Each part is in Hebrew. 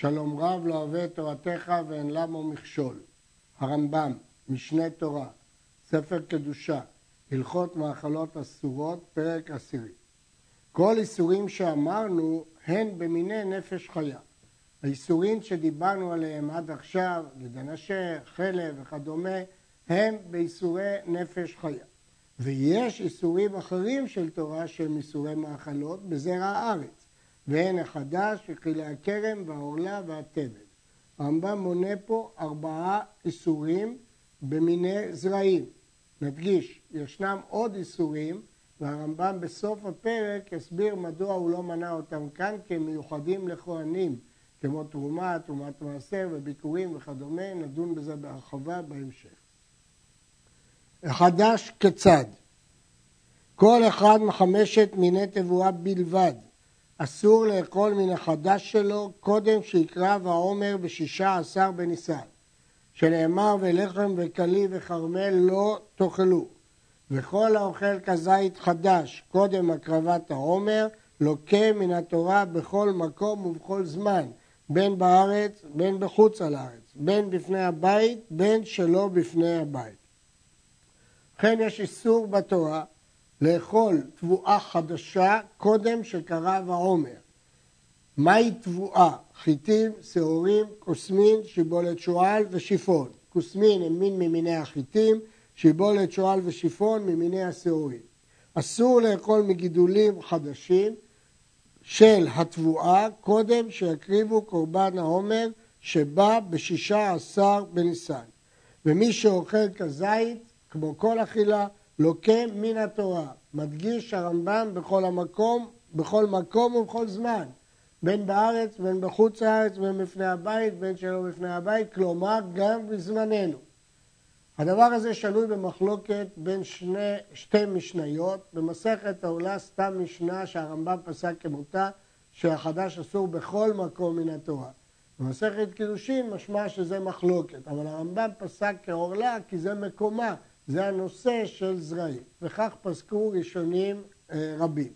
שלום רב לא אוהב את תורתך ואין למו מכשול. הרמב"ם, משנה תורה, ספר קדושה, הלכות מאכלות אסורות, פרק עשירי. כל איסורים שאמרנו הן במיני נפש חיה. האיסורים שדיברנו עליהם עד עכשיו, גדנשר, חלב וכדומה, הם באיסורי נפש חיה. ויש איסורים אחרים של תורה שהם איסורי מאכלות בזרע הארץ. והן החדש וכלי הכרם והעורלה והתבן. הרמב"ם מונה פה ארבעה איסורים במיני זרעים. נדגיש, ישנם עוד איסורים והרמב"ם בסוף הפרק יסביר מדוע הוא לא מנה אותם כאן כי הם מיוחדים לכהנים כמו תרומה, תרומת מעשר וביקורים וכדומה, נדון בזה בהרחבה בהמשך. החדש כיצד? כל אחד מחמשת מיני תבואה בלבד אסור לאכול מן החדש שלו קודם שיקרב העומר בשישה עשר בניסן, שנאמר ולחם וכלי וכרמל לא תאכלו, וכל האוכל כזית חדש קודם הקרבת העומר לוקה מן התורה בכל מקום ובכל זמן, בין בארץ בין בחוץ על הארץ, בין בפני הבית בין שלא בפני הבית. ובכן יש איסור בתורה לאכול תבואה חדשה קודם שקרב העומר. מהי תבואה? חיטים, שעורים, כוסמין, שיבולת שועל ושיפון. כוסמין הם מין ממיני החיטים, שיבולת שועל ושיפון ממיני השעורים. אסור לאכול מגידולים חדשים של התבואה קודם שיקריבו קורבן העומר שבא בשישה עשר בניסן. ומי שאוכל כזית, כמו כל אכילה, לוקה מן התורה, מדגיש הרמב"ם בכל המקום, בכל מקום ובכל זמן, בין בארץ, בין בחוץ לארץ, בין בפני הבית, בין שלא בפני הבית, כלומר גם בזמננו. הדבר הזה שנוי במחלוקת בין שני, שתי משניות, במסכת העולה סתם משנה שהרמב"ם פסק כמותה, שהחדש אסור בכל מקום מן התורה. במסכת קידושין משמע שזה מחלוקת, אבל הרמב"ם פסק כעורלה כי זה מקומה, זה הנושא של זרעים, וכך פסקו ראשונים אה, רבים.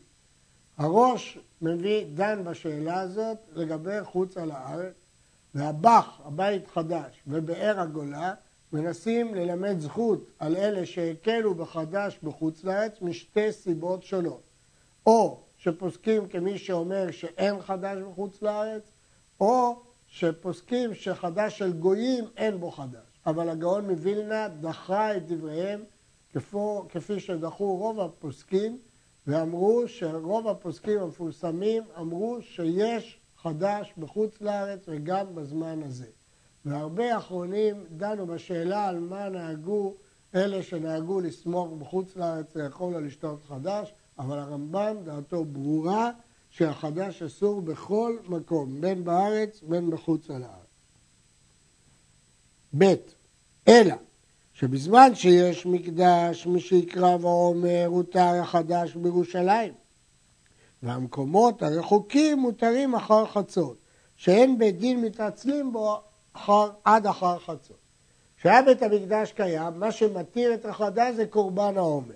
הראש מביא, דן בשאלה הזאת לגבי חוץ על הארץ, והבח, הבית חדש, ובאר הגולה, מנסים ללמד זכות על אלה שהקלו בחדש בחוץ לארץ משתי סיבות שונות. או שפוסקים כמי שאומר שאין חדש בחוץ לארץ, או שפוסקים שחדש של גויים אין בו חדש. אבל הגאון מווילנה דחה את דבריהם כפו, כפי שדחו רוב הפוסקים ואמרו שרוב הפוסקים המפורסמים אמרו שיש חדש בחוץ לארץ וגם בזמן הזה. והרבה אחרונים דנו בשאלה על מה נהגו אלה שנהגו לסמוך בחוץ לארץ לאכול או לשתות חדש, אבל הרמב"ם דעתו ברורה שהחדש אסור בכל מקום, בין בארץ בין בחוץ לארץ. ב' אלא שבזמן שיש מקדש, מי שיקרא ואומר, הותר החדש בירושלים. והמקומות הרחוקים מותרים אחר חצות, שאין בית דין מתעצלים בו אחר, עד אחר חצות. כשהיה בית המקדש קיים, מה שמתיר את החדש זה קורבן העומר.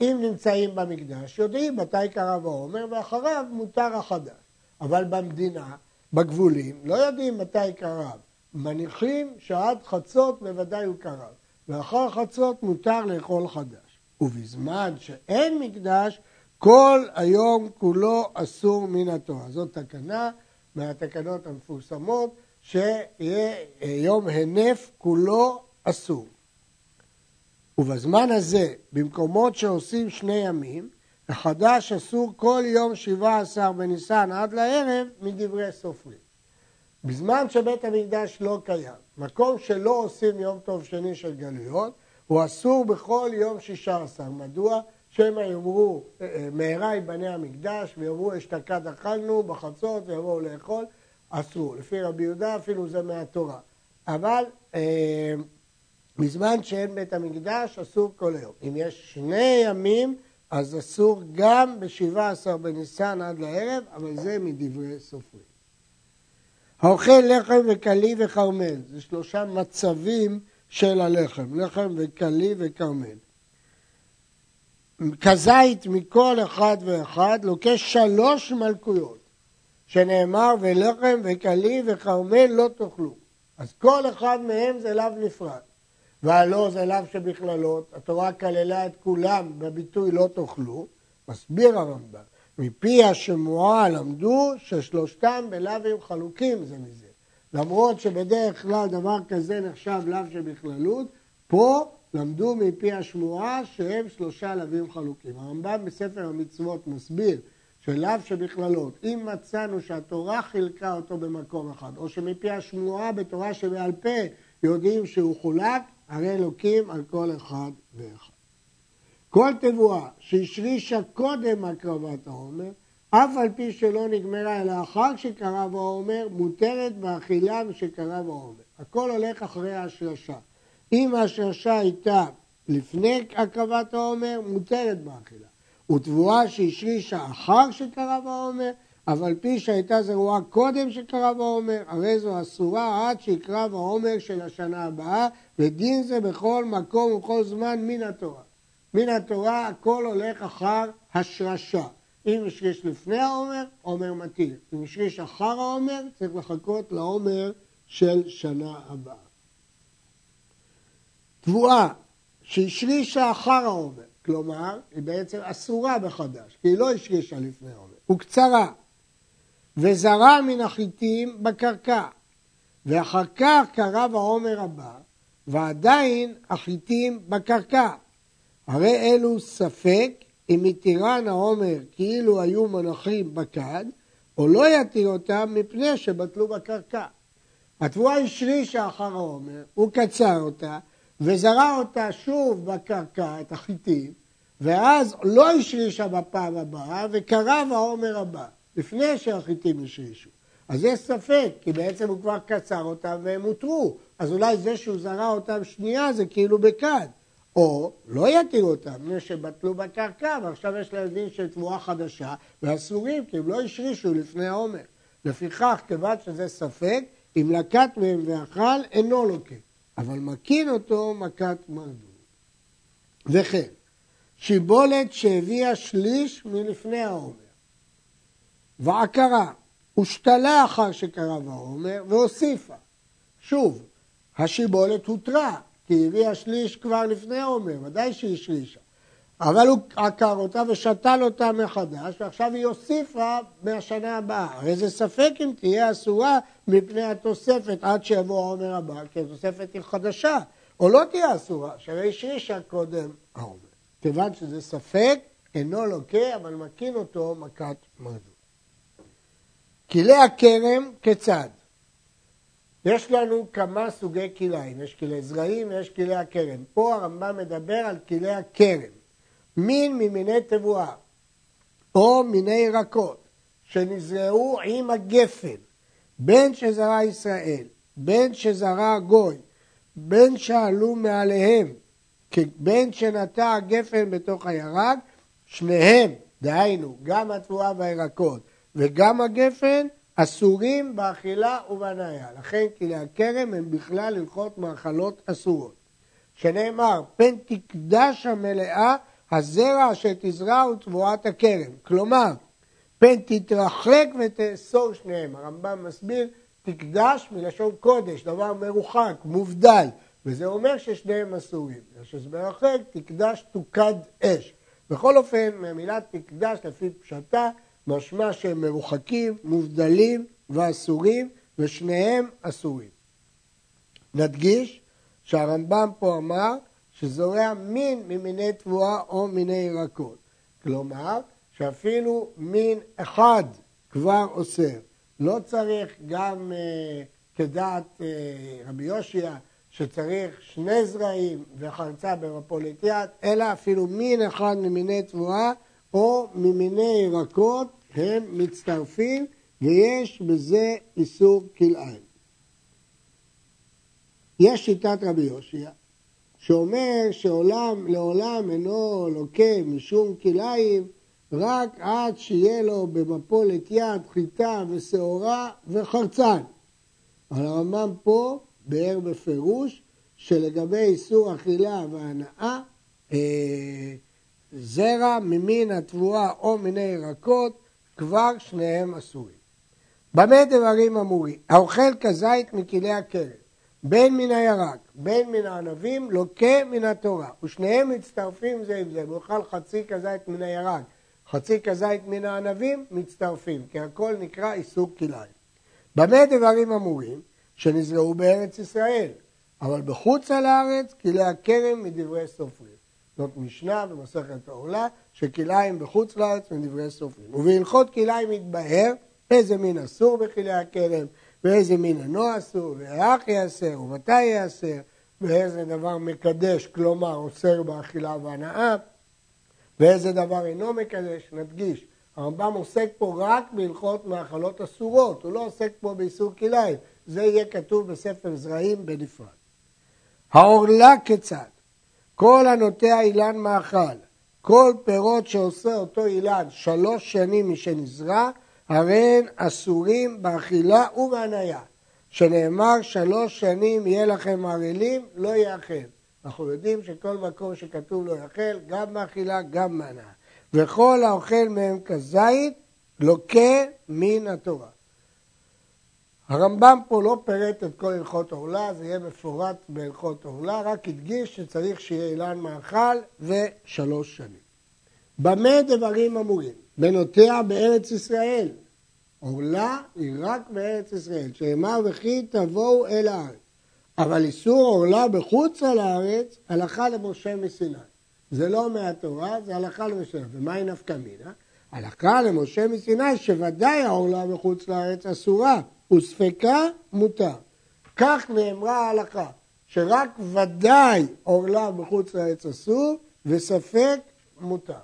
אם נמצאים במקדש, יודעים מתי קרב העומר, ואחריו מותר החדש. אבל במדינה, בגבולים, לא יודעים מתי קרב. מניחים שעד חצות בוודאי הוא קרב, ואחר חצות מותר לאכול חדש. ובזמן שאין מקדש, כל היום כולו אסור מן התורה. זאת תקנה מהתקנות המפורסמות, שיהיה יום הנף כולו אסור. ובזמן הזה, במקומות שעושים שני ימים, החדש אסור כל יום שבעה עשר בניסן עד לערב מדברי סופרים. בזמן שבית המקדש לא קיים, מקום שלא עושים יום טוב שני של גלויות, הוא אסור בכל יום שישה עשר. מדוע? שמא יאמרו, אה, אה, מהרה ייבנה המקדש, ויאמרו אשתקד אכלנו בחצות ויבואו לאכול, אסור. לפי רבי יהודה אפילו זה מהתורה. אבל אה, בזמן שאין בית המקדש אסור כל היום. אם יש שני ימים, אז אסור גם בשבעה עשר בניסן עד לערב, אבל זה מדברי סופרים. האוכל לחם וקלי וכרמל, זה שלושה מצבים של הלחם, לחם וקלי וכרמל. כזית מכל אחד ואחד לוקח שלוש מלכויות, שנאמר ולחם וכלי וכרמל לא תאכלו. אז כל אחד מהם זה לאו נפרד. והלא זה לאו שבכללות, התורה כללה את כולם בביטוי לא תאכלו, מסביר הרמב"ם, מפי השמועה למדו ששלושתם בלאווים חלוקים זה מזה. למרות שבדרך כלל דבר כזה נחשב לאו שבכללות, פה למדו מפי השמועה שהם שלושה לאווים חלוקים. הרמב"ם בספר המצוות מסביר שלאו שבכללות, אם מצאנו שהתורה חילקה אותו במקום אחד, או שמפי השמועה בתורה שבעל פה יודעים שהוא חולק, הרי אלוקים על כל אחד ואחד. כל תבואה שהשרישה קודם הקרבת העומר, אף על פי שלא נגמרה אלא אחר שקרב העומר, מותרת באכילה משקרב העומר. הכל הולך אחרי ההשרשה. אם ההשרשה הייתה לפני הקרבת העומר, מותרת באכילה. ותבואה שהשרישה אחר שקרב העומר, אף על פי שהייתה זרועה קודם שקרב העומר, הרי זו אסורה עד שיקרב העומר של השנה הבאה, ודין זה בכל מקום ובכל זמן מן התורה. מן התורה הכל הולך אחר השרשה. אם השריש לפני העומר, עומר מתיר. אם השריש אחר העומר, צריך לחכות לעומר של שנה הבאה. תבואה שהשרישה אחר העומר, כלומר, היא בעצם אסורה בחדש, כי היא לא השרישה לפני העומר, וקצרה, וזרה מן החיטים בקרקע, ואחר כך קרב העומר הבא, ועדיין החיטים בקרקע. הרי אלו ספק אם יתירן העומר כאילו היו מונחים בכד, או לא יתיר אותם מפני שבטלו בקרקע. התבואה השרישה אחר העומר, הוא קצר אותה, וזרע אותה שוב בקרקע, את החיטים, ואז לא השרישה בפעם הבאה, וקרב העומר הבא, לפני שהחיטים השרישו. אז יש ספק, כי בעצם הוא כבר קצר אותם והם הותרו. אז אולי זה שהוא זרע אותם שנייה זה כאילו בכד. או לא יתיר אותם, מפני שבטלו בקרקע, ועכשיו יש להם דין של תבואה חדשה, ואסורים, כי הם לא השרישו לפני העומר. לפיכך, כיוון שזה ספק, אם לקט מהם ואכל, אינו לוקט. אבל מקין אותו מכת מרדות. וכן, שיבולת שהביאה שליש מלפני העומר, ועקרה, הושתלה אחר שקרב העומר, והוסיפה. שוב, השיבולת הותרה, כי הביאה שליש כבר לפני העומר, ודאי שהיא שלישה. אבל הוא עקר אותה ושתל אותה מחדש, ועכשיו היא הוסיפה מהשנה הבאה. הרי זה ספק אם תהיה אסורה מפני התוספת עד שיבוא העומר הבא, כי התוספת היא חדשה, או לא תהיה אסורה, שהרי שרישה קודם העומר. כיוון שזה ספק, אינו לוקה, אבל מקין אותו מכת מרדות. כלי הכרם כיצד? יש לנו כמה סוגי כליים, יש כלי זרעים ויש כלי הכרם. פה הרמב"ם מדבר על כלי הכרם. מין ממיני תבואה או מיני ירקות שנזרעו עם הגפן, בין שזרע ישראל, בין שזרע גוי, בין שעלו מעליהם, בין שנטע הגפן בתוך הירק, שניהם, דהיינו, גם התבואה והירקות וגם הגפן, אסורים באכילה ובהניה. לכן כלי הכרם הם בכלל הלכות מאכלות אסורות. שנאמר, פן תקדש המלאה הזרע אשר תזרע הוא תבואת הכרם. כלומר, פן תתרחק ותאסור שניהם. הרמב"ם מסביר, תקדש מלשון קודש, דבר מרוחק, מובדל. וזה אומר ששניהם אסורים. כשזה מרחק, תקדש תוקד אש. בכל אופן, מהמילה תקדש לפי פשטה, משמע שהם מרוחקים, מובדלים ואסורים, ושניהם אסורים. נדגיש שהרמב"ם פה אמר שזורע מין ממיני תבואה או מיני ירקות. כלומר, שאפילו מין אחד כבר אוסר. לא צריך גם אה, כדעת אה, רבי יושיע, שצריך שני זרעים וחרצה במפולת אלא אפילו מין אחד ממיני תבואה או ממיני ירקות הם מצטרפים ויש בזה איסור כלאיים. יש שיטת רבי יושיע שאומר שעולם לעולם אינו לוקה משום כלאיים רק עד שיהיה לו במפולת יד חיטה ושעורה וחרצן. אבל הרמב"ם פה ביאר בפירוש שלגבי איסור אכילה והנאה אה, זרע ממין התבואה או מיני ירקות כבר שניהם אסורים. במה דברים אמורים? האוכל כזית מכלי הכרם, בין מן הירק, בין מן הענבים, לוקה מן התורה, ושניהם מצטרפים זה עם זה, הוא אוכל חצי כזית מן הירק, חצי כזית מן הענבים, מצטרפים, כי הכל נקרא איסור כלאיים. במה דברים אמורים? שנזרעו בארץ ישראל, אבל בחוץ על הארץ, כלי הכרם מדברי סופרים. זאת משנה במסכת העולה, שכליים בחוץ לארץ מדברי סופרים. ובהלכות כליים מתבהר איזה מין אסור בכלי הכרם, ואיזה מין אינו אסור, ואיך ייאסר, ומתי ייאסר, ואיזה דבר מקדש, כלומר אוסר באכילה והנאה, ואיזה דבר אינו מקדש, נדגיש. הרמב"ם עוסק פה רק בהלכות מאכלות אסורות, הוא לא עוסק פה באיסור כליים, זה יהיה כתוב בספר זרעים בנפרד. העורלה כיצד? כל הנוטע אילן מאכל, כל פירות שעושה אותו אילן שלוש שנים משנזרע, הרי הן אסורים באכילה ובהניה. שנאמר שלוש שנים יהיה לכם ערלים, לא יאכל. אנחנו יודעים שכל מקום שכתוב לא יאכל, גם באכילה, גם בהנאה. וכל האוכל מהם כזית, לוקה מן התורה. הרמב"ם פה לא פירט את כל הלכות עורלה, זה יהיה מפורט בהלכות עורלה, רק הדגיש שצריך שיהיה אילן מאכל ושלוש שנים. במה דברים אמורים? בנותיה בארץ ישראל. עורלה היא רק בארץ ישראל, שאמר וכי תבואו אל הארץ. אבל איסור עורלה בחוץ על הארץ, הלכה למשה מסיני. זה לא מהתורה, זה הלכה למשה. ומהי נפקא מינה? הלכה למשה מסיני שוודאי העורלה בחוץ לארץ אסורה, וספקה מותר. כך נאמרה ההלכה, שרק ודאי עורלה בחוץ לארץ אסור, וספק מותר.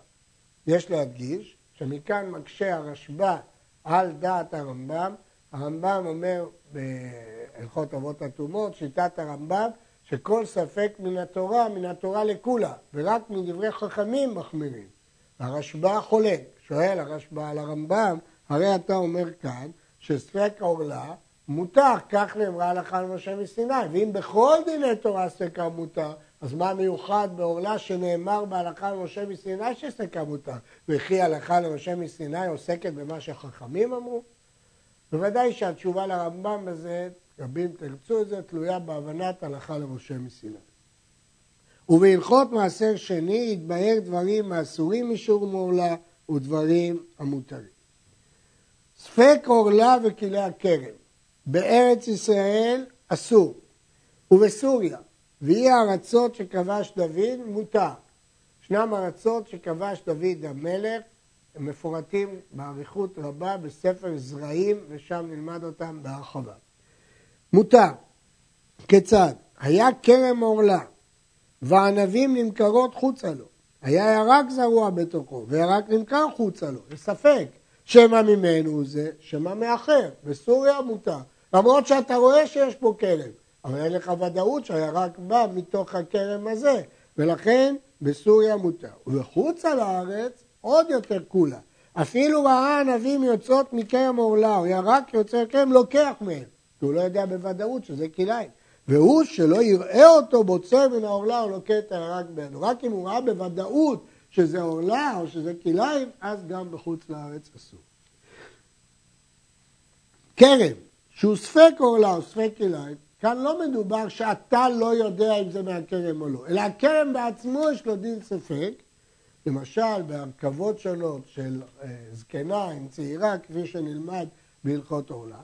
יש להדגיש שמכאן מקשה הרשב"א על דעת הרמב"ם. הרמב"ם אומר בהלכות אבות הטומאות, שיטת הרמב"ם, שכל ספק מן התורה, מן התורה לכולה, ורק מדברי חכמים מחמירים. הרשב"א חולק, שואל הרשב"א על הרמב"ם, הרי אתה אומר כאן שספק עורלה מותר, כך נאמרה הלכה למשה מסיני, ואם בכל דיני תורה ספקה מותר, אז מה מיוחד בעורלה שנאמר בהלכה למשה מסיני שספקה מותר, וכי הלכה למשה מסיני עוסקת במה שחכמים אמרו? בוודאי שהתשובה לרמב"ם בזה, רבים תרצו את זה, תלויה בהבנת הלכה למשה מסיני. ובהלכות מעשר שני יתבהר דברים האסורים משור מעורלה ודברים המותרים. ספק עורלה וכלי הכרם בארץ ישראל אסור, ובסוריה, ואי הארצות שכבש דוד מותר. ישנם ארצות שכבש דוד המלך, הם מפורטים באריכות רבה בספר זרעים, ושם נלמד אותם בהרחבה. מותר. כיצד? היה כרם עורלה, וענבים נמכרות חוצה לו. היה ירק זרוע בתוכו, וירק נמכר חוצה לו. יש ספק. שמא ממנו זה, שמא מאחר. בסוריה מותר. למרות שאתה רואה שיש פה כרם, אבל אין לך ודאות שהירק בא מתוך הכרם הזה, ולכן בסוריה מותר. ובחוצה לארץ עוד יותר כולה. אפילו ראה ענבים יוצאות מכרם עורלה, או ירק יוצא כרם, לוקח מהם, כי הוא לא יודע בוודאות שזה כלאיים. והוא שלא יראה אותו בוצר מן העורלה, הוא לוקח את הירק בידו. רק אם הוא ראה בוודאות שזה עורלה או שזה כלאיים, אז גם בחוץ לארץ אסור. כרם, שהוא ספק עורלה או ספק כלאיים, כאן לא מדובר שאתה לא יודע אם זה מהכרם או לא, אלא הכרם בעצמו יש לו דין ספק, למשל בהרכבות שונות של אה, זקנה עם צעירה, כפי שנלמד בהלכות עורלה.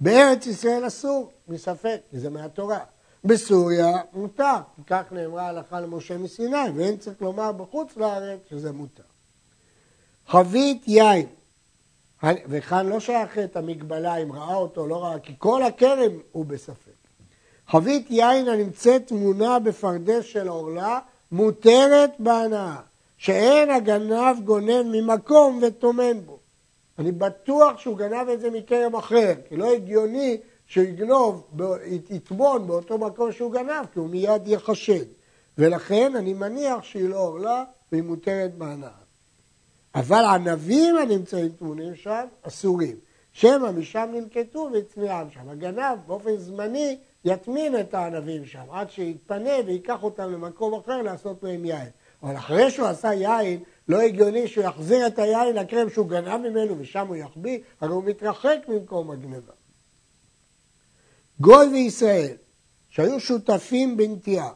בארץ ישראל אסור, מספק, כי זה מהתורה. בסוריה מותר, כך נאמרה הלכה למשה מסיני, ואין צריך לומר בחוץ לארץ שזה מותר. חבית יין, וכאן לא שייך את המגבלה אם ראה אותו או לא ראה, כי כל הכרם הוא בספק. חבית יין הנמצאת תמונה בפרדס של עורלה, מותרת בהנאה, שאין הגנב גונב ממקום וטומן בו. אני בטוח שהוא גנב את זה מכרם אחר, כי לא הגיוני שיגנוב, יטמון באותו מקום שהוא גנב, כי הוא מיד יחשד. ולכן אני מניח שהיא לא עורלה והיא מותרת בהנאה. אבל ענבים הנמצאים טמונים שם אסורים. שמא משם נלקטו והצמיעם שם. הגנב באופן זמני יטמין את הענבים שם, עד שיתפנה ויקח אותם למקום אחר לעשות מהם יין. אבל אחרי שהוא עשה יין, לא הגיוני שהוא יחזיר את היין לכרם שהוא גנב ממנו ושם הוא יחביא, הרי הוא מתרחק ממקום הגנבה. גוי וישראל, שהיו שותפים בנטיעה,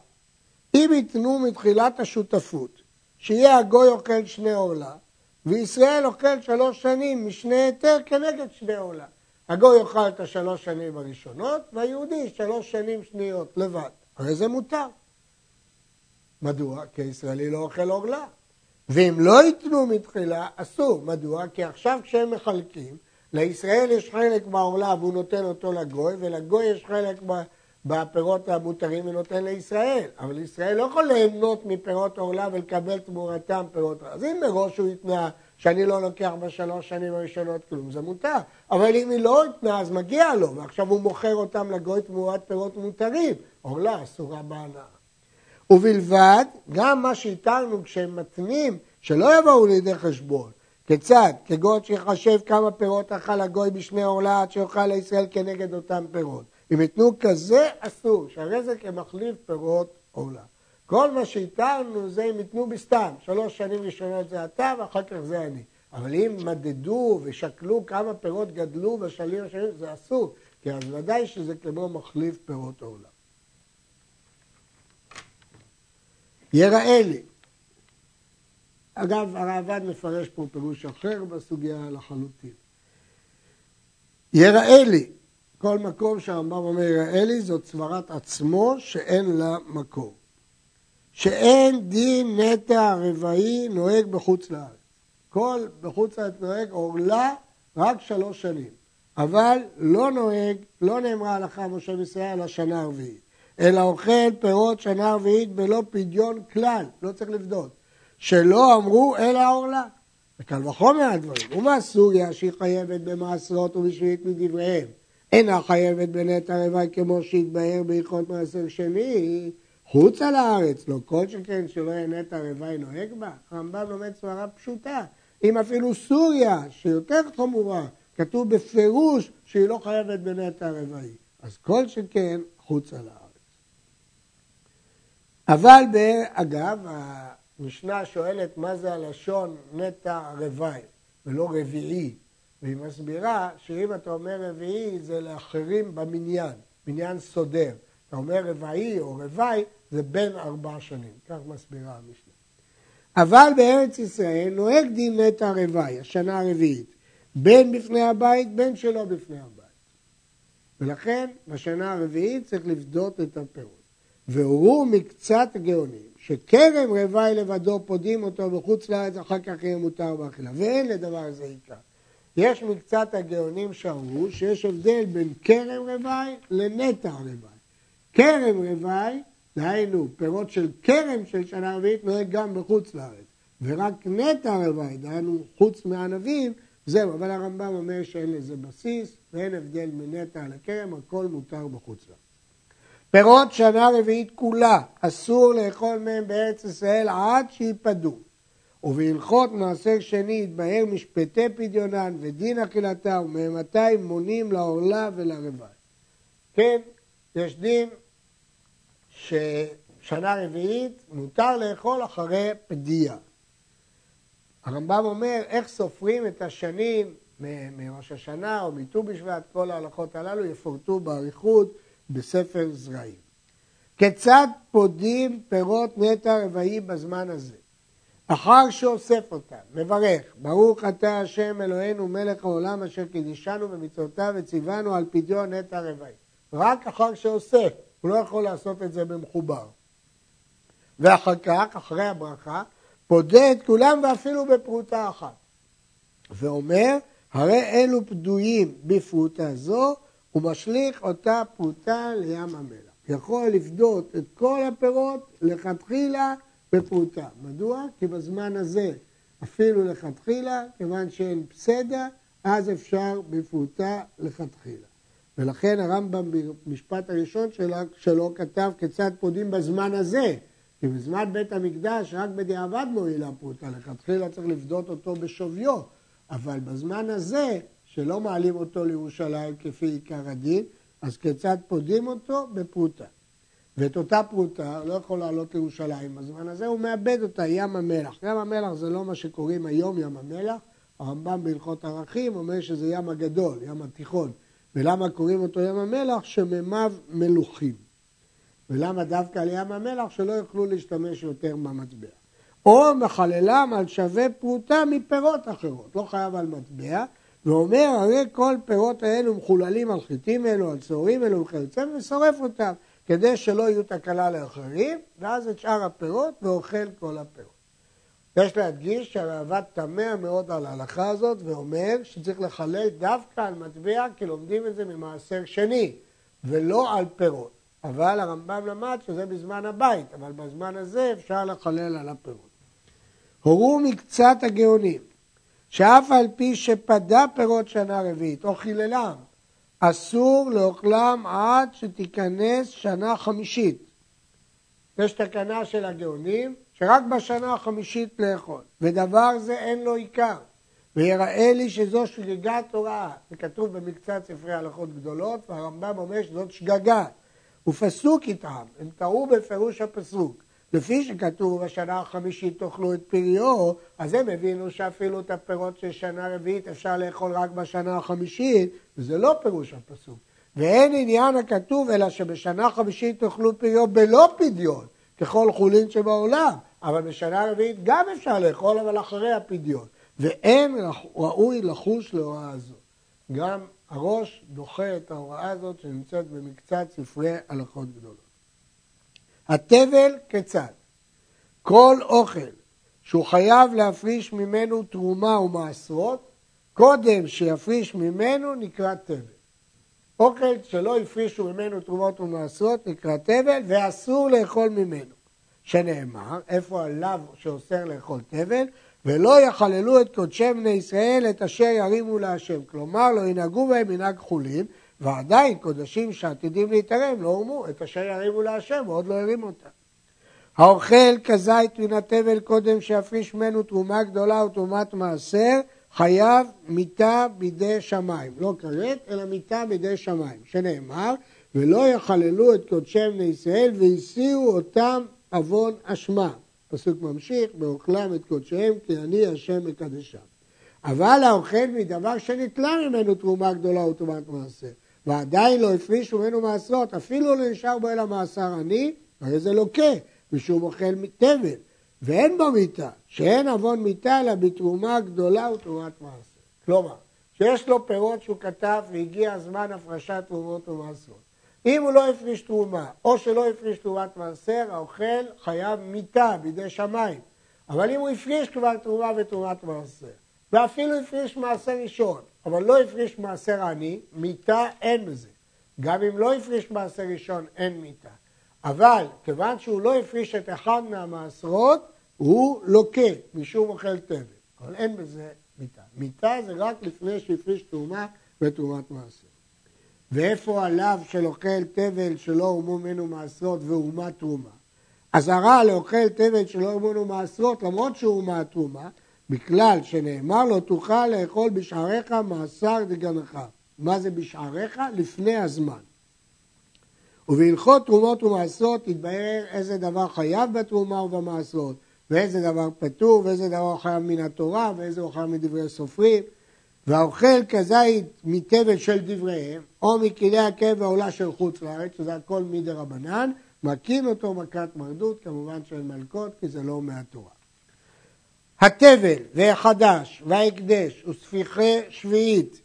אם ייתנו מתחילת השותפות, שיהיה הגוי אוכל שני עורלה, וישראל אוכל שלוש שנים משני היתר כנגד שני עורלה. הגוי יאכל את השלוש שנים הראשונות, והיהודי שלוש שנים שניות לבד. הרי זה מותר. מדוע? כי הישראלי לא אוכל עורלה. ואם לא ייתנו מתחילה, אסור. מדוע? כי עכשיו כשהם מחלקים, לישראל יש חלק בעורלה והוא נותן אותו לגוי, ולגוי יש חלק בפירות המותרים ונותן לישראל. אבל ישראל לא יכול ליהנות מפירות עורלה ולקבל תמורתם פירות עורלה. אז אם מראש הוא התנה שאני לא לוקח בשלוש שנים הראשונות כלום, זה מותר. אבל אם היא לא התנה, אז מגיע לו, ועכשיו הוא מוכר אותם לגוי תמורת פירות מותרים. עורלה אסורה בהנאה. ובלבד, גם מה שהתרנו כשהם מתנים, שלא יבואו לידי חשבון. כיצד? כגון שיחשב כמה פירות אכל הגוי בשני עורלה עד שיאכל לישראל כנגד אותם פירות. אם יתנו כזה, אסור, שהרי זה כמחליף פירות עורלה. כל מה שהתרנו זה אם ייתנו בסתם, שלוש שנים ראשונות זה אתה ואחר כך זה אני. אבל אם מדדו ושקלו כמה פירות גדלו בשנים השנים, זה אסור, כי אז ודאי שזה כמו מחליף פירות עורלה. יראה לי. אגב, הרעב"ד מפרש פה פירוש אחר בסוגיה לחלוטין. יראה לי, כל מקום שהרמב"ם אומר יראה לי, זאת סברת עצמו שאין לה מקור. שאין דין נטע רבעי נוהג בחוץ לארץ. כל בחוץ לארץ נוהג עורלה רק שלוש שנים. אבל לא נוהג, לא נאמרה הלכה משה וישראל לשנה הרביעית. אלא אוכל פירות שנה רביעית בלא פדיון כלל, לא צריך לבדוק. שלא אמרו אלא עורלה. וקל וחומר הדברים. ומה סוגיה שהיא חייבת במעשרות ובשביעית מדבריהם? אינה חייבת בנטע רווי כמו שהתבהר בהלכות מעשר שני, חוץ על הארץ, לא כל שכן שלא יהיה נטע רווי נוהג בה. הרמב"ם לומד סברה פשוטה. אם אפילו סוריה, שיותר חמורה, כתוב בפירוש שהיא לא חייבת בנטע רווי. אז כל שכן חוץ על הארץ. אבל אגב, המשנה שואלת מה זה הלשון נטע רווי ולא רביעי, והיא מסבירה שאם אתה אומר רביעי זה לאחרים במניין, מניין סודר. אתה אומר רבעי או רבעי זה בין ארבע שנים, כך מסבירה המשנה. אבל בארץ ישראל נוהג דין נטע רבעי, השנה הרביעית, בין בפני הבית, בין שלא בפני הבית. ולכן בשנה הרביעית צריך לפדות את הפירות. והורו מקצת גאונים, שכרם רווי לבדו פודים אותו בחוץ לארץ, אחר כך יהיה מותר באכילה. ואין לדבר הזה עיקר. יש מקצת הגאונים שאמרו שיש הבדל בין כרם רווי לנטע רווי. כרם רווי, דהיינו פירות של כרם של שנה רביעית, נוהג גם בחוץ לארץ. ורק נטע רווי, דהיינו חוץ מהענבים, זהו, אבל הרמב"ם אומר שאין לזה בסיס, ואין הבדל מנטע לכרם, הכל מותר בחוץ לארץ. פירות שנה רביעית כולה, אסור לאכול מהם בארץ ישראל עד שיפדו. ובהלכות מעשר שני יתבהר משפטי פדיונן ודין אכילתה ומאמתי מונים לעורלה ולרווי. כן, יש דין ששנה רביעית מותר לאכול אחרי פדיה. הרמב"ם אומר איך סופרים את השנים מראש השנה או מט"ו בשבט, כל ההלכות הללו יפורטו באריכות בספר זרעים. כיצד פודים פירות נטע רבעי בזמן הזה? אחר שאוסף אותם, מברך, ברוך אתה השם אלוהינו מלך העולם אשר קידישנו במצוותיו וציוונו על פדיון נטע רבעי. רק אחר שאוסף, הוא לא יכול לעשות את זה במחובר. ואחר כך, אחרי הברכה, פודה את כולם ואפילו בפרוטה אחת. ואומר, הרי אלו פדויים בפרוטה זו, ומשליך אותה פרוטה לים המלח. יכול לפדות את כל הפירות לכתחילה בפרוטה. מדוע? כי בזמן הזה, אפילו לכתחילה, כיוון שאין פסדה, אז אפשר בפרוטה לכתחילה. ולכן הרמב"ם במשפט הראשון שלו, שלו כתב כיצד פודים בזמן הזה. כי בזמן בית המקדש רק בדיעבד מועילה פרוטה, לכתחילה צריך לפדות אותו בשוויו. אבל בזמן הזה שלא מעלים אותו לירושלים כפי עיקר הדין, אז כיצד פודים אותו? בפרוטה. ואת אותה פרוטה לא יכול לעלות לירושלים בזמן הזה, הוא מאבד אותה, ים המלח. ים המלח זה לא מה שקוראים היום ים המלח, הרמב"ם בהלכות ערכים אומר שזה ים הגדול, ים התיכון. ולמה קוראים אותו ים המלח? שמימיו מלוכים. ולמה דווקא על ים המלח? שלא יוכלו להשתמש יותר במטבע. או מחללם על שווה פרוטה מפירות אחרות, לא חייב על מטבע, ואומר הרי כל פירות האלו מחוללים על חיטים אלו, על צהורים אלו וכיוצא, ושורף אותם, כדי שלא יהיו תקלה לאחרים, ואז את שאר הפירות ואוכל כל הפירות. יש להדגיש שהרעב"ד תמה מאוד על ההלכה הזאת ואומר שצריך לחלל דווקא על מטבע כי לומדים את זה ממעשר שני ולא על פירות. אבל הרמב"ם למד שזה בזמן הבית, אבל בזמן הזה אפשר לחלל על הפירות. הורו מקצת הגאונים שאף על פי שפדה פירות שנה רביעית או חיללם אסור לאוכלם עד שתיכנס שנה חמישית. יש תקנה של הגאונים שרק בשנה החמישית לאכול, ודבר זה אין לו עיקר, ויראה לי שזו שגגת הוראה, זה כתוב במקצת ספרי הלכות גדולות, והרמב"ם אומר שזאת שגגה, ופסוק איתם, הם טעו בפירוש הפסוק, לפי שכתוב בשנה החמישית תאכלו את פריו, אז הם הבינו שאפילו את הפירות של שנה רביעית אפשר לאכול רק בשנה החמישית, וזה לא פירוש הפסוק. ואין עניין הכתוב אלא שבשנה חמישית תאכלו פריו בלא פדיון, ככל חולין שבעולם. אבל בשנה רביעית גם אפשר לאכול, אבל אחרי הפדיון. ואין ראוי לחוש להוראה זו. גם הראש דוחה את ההוראה הזאת שנמצאת במקצת ספרי הלכות גדולות. התבל כיצד? כל אוכל שהוא חייב להפריש ממנו תרומה ומעשרות, קודם שיפריש ממנו נקרא תבל. אוכל שלא הפרישו ממנו תרומות ומעשרות נקרא תבל ואסור לאכול ממנו. שנאמר, איפה הלאו שאוסר לאכול תבל, ולא יחללו את קודשי בני ישראל את אשר ירימו להשם. כלומר, לא ינהגו בהם מנהג חולין, ועדיין קודשים שעתידים להתערם לא הורמו את אשר ירימו להשם, ועוד לא הרימו אותם. האוכל כזית מן התבל קודם שיפריש ממנו תרומה גדולה ותרומת מעשר, חייב מיתה בידי שמיים. לא כרת, אלא מיתה בידי שמיים. שנאמר, ולא יחללו את קודשי בני ישראל והסיעו אותם עוון אשמה. פסוק ממשיך, באוכלם את קודשיהם כי אני השם מקדשם. אבל האוכל מדבר שנתלה ממנו תרומה גדולה ותרומת מעשר, ועדיין לא הפרישו ממנו מעשרות, אפילו לא נשאר בו אלא מעשר עני, הרי זה לוקה, משום אוכל תבל, ואין בו מיתה, שאין עוון מיתה אלא בתרומה גדולה ותרומת מעשר. כלומר, שיש לו פירות שהוא כתב והגיע הזמן הפרשת תרומות ומעשרות. אם הוא לא הפריש תרומה, או שלא הפריש תרומת מעשר, האוכל חייב מיתה בידי שמיים. אבל אם הוא הפריש כבר תרומה ותרומת מעשר, ואפילו הפריש מעשר ראשון, אבל לא הפריש מעשר עני, מיתה אין בזה. גם אם לא הפריש מעשר ראשון, אין מיתה. אבל כיוון שהוא לא הפריש את אחד מהמעשרות, הוא לוקה משום אוכל תבל. אבל אין בזה מיתה. מיתה זה רק לפני שהפריש תרומה ותרומת מעשר. ואיפה הלאו של אוכל תבל שלא הורמו ממנו מעשרות והורמה תרומה? אזהרה לאוכל תבל שלא הורמו ממנו מעשרות למרות שהורמה תרומה, בכלל שנאמר לו תוכל לאכול בשעריך מעשר דגנך. מה זה בשעריך? לפני הזמן. ובהלכות תרומות ומעשרות יתבהר איזה דבר חייב בתרומה ובמעשרות, ואיזה דבר פטור, ואיזה דבר חייב מן התורה, ואיזה הוא חייב מדברי סופרים. והאוכל כזית מתבל של דבריהם, או מכלי הכאב העולה של חוץ לארץ, שזה הכל מדי רבנן, אותו מכת מרדות, כמובן של מלכות, כי זה לא מהתורה. התבל והחדש וההקדש וספיחי שביעית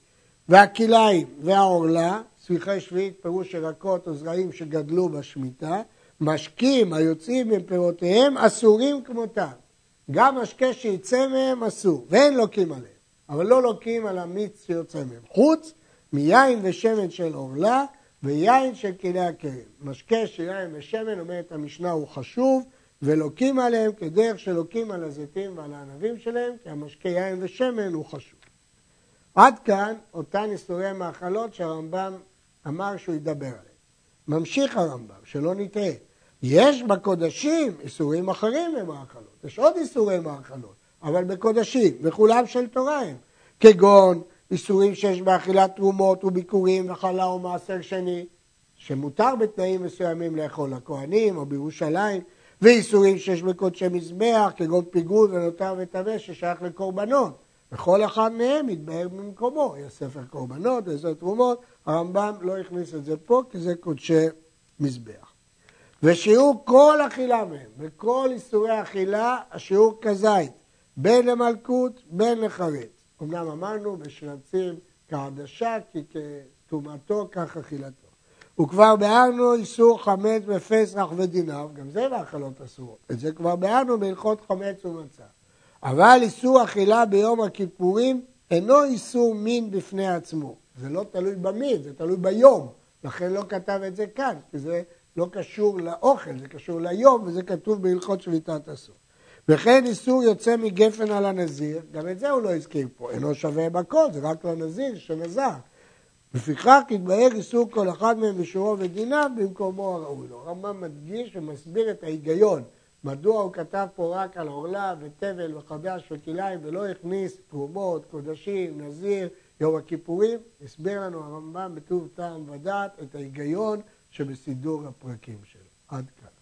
והכליים והעורלה, ספיחי שביעית פירוש ירקות או זרעים שגדלו בשמיטה, משקים היוצאים מפירותיהם אסורים כמותם. גם משקה שיצא מהם אסור, ואין לוקים עליהם. אבל לא לוקים על המיץ שיוצא מהם. חוץ מיין ושמן של עורלה ויין של כלי הכרם. משקה של יין ושמן, אומרת המשנה, הוא חשוב, ולוקים עליהם כדרך שלוקים על הזיתים ועל הענבים שלהם, כי המשקה יין ושמן הוא חשוב. עד כאן אותן איסורי מאכלות שהרמב"ם אמר שהוא ידבר עליהם. ממשיך הרמב"ם, שלא נטעה, יש בקודשים איסורים אחרים למאכלות, יש עוד איסורי מאכלות, אבל בקודשים, וכולם של תורה הם, כגון איסורים שיש באכילת תרומות וביקורים וחלה ומעשר שני, שמותר בתנאים מסוימים לאכול לכהנים או בירושלים, ואיסורים שיש בקודשי מזבח, כגון פיגול ונותר וטמא ששייך לקורבנות. וכל אחד מהם יתבהר במקומו. יש ספר קורבנות ויש תרומות, הרמב"ם לא הכניס את זה פה כי זה קודשי מזבח. ושיעור כל אכילה מהם, וכל איסורי אכילה, השיעור כזית, בין למלכות, בין לחרץ. אמנם אמרנו בשרצים כעדשה, כי כטומאתו כך אכילתו. וכבר ביארנו איסור חמץ בפסח ודינר, גם זה מאכלות אסורות. את זה כבר ביארנו בהלכות חמץ ומצה. אבל איסור אכילה ביום הכיפורים אינו איסור מין בפני עצמו. זה לא תלוי במין, זה תלוי ביום. לכן לא כתב את זה כאן, כי זה לא קשור לאוכל, זה קשור ליום, וזה כתוב בהלכות שביתת אסור. וכן איסור יוצא מגפן על הנזיר, גם את זה הוא לא הזכיר פה, אינו שווה בכל, זה רק לנזיר שנזר. לפיכך יתבהר איסור כל אחד מהם בשיעורו ודיניו במקומו הראוי לו. הרמב"ם מדגיש ומסביר את ההיגיון, מדוע הוא כתב פה רק על עורלה ותבל וחדש וכליים ולא הכניס תרומות, קודשים, נזיר, יום הכיפורים. הסביר לנו הרמב"ם בטוב טעם ודעת את ההיגיון שבסידור הפרקים שלו. עד כאן.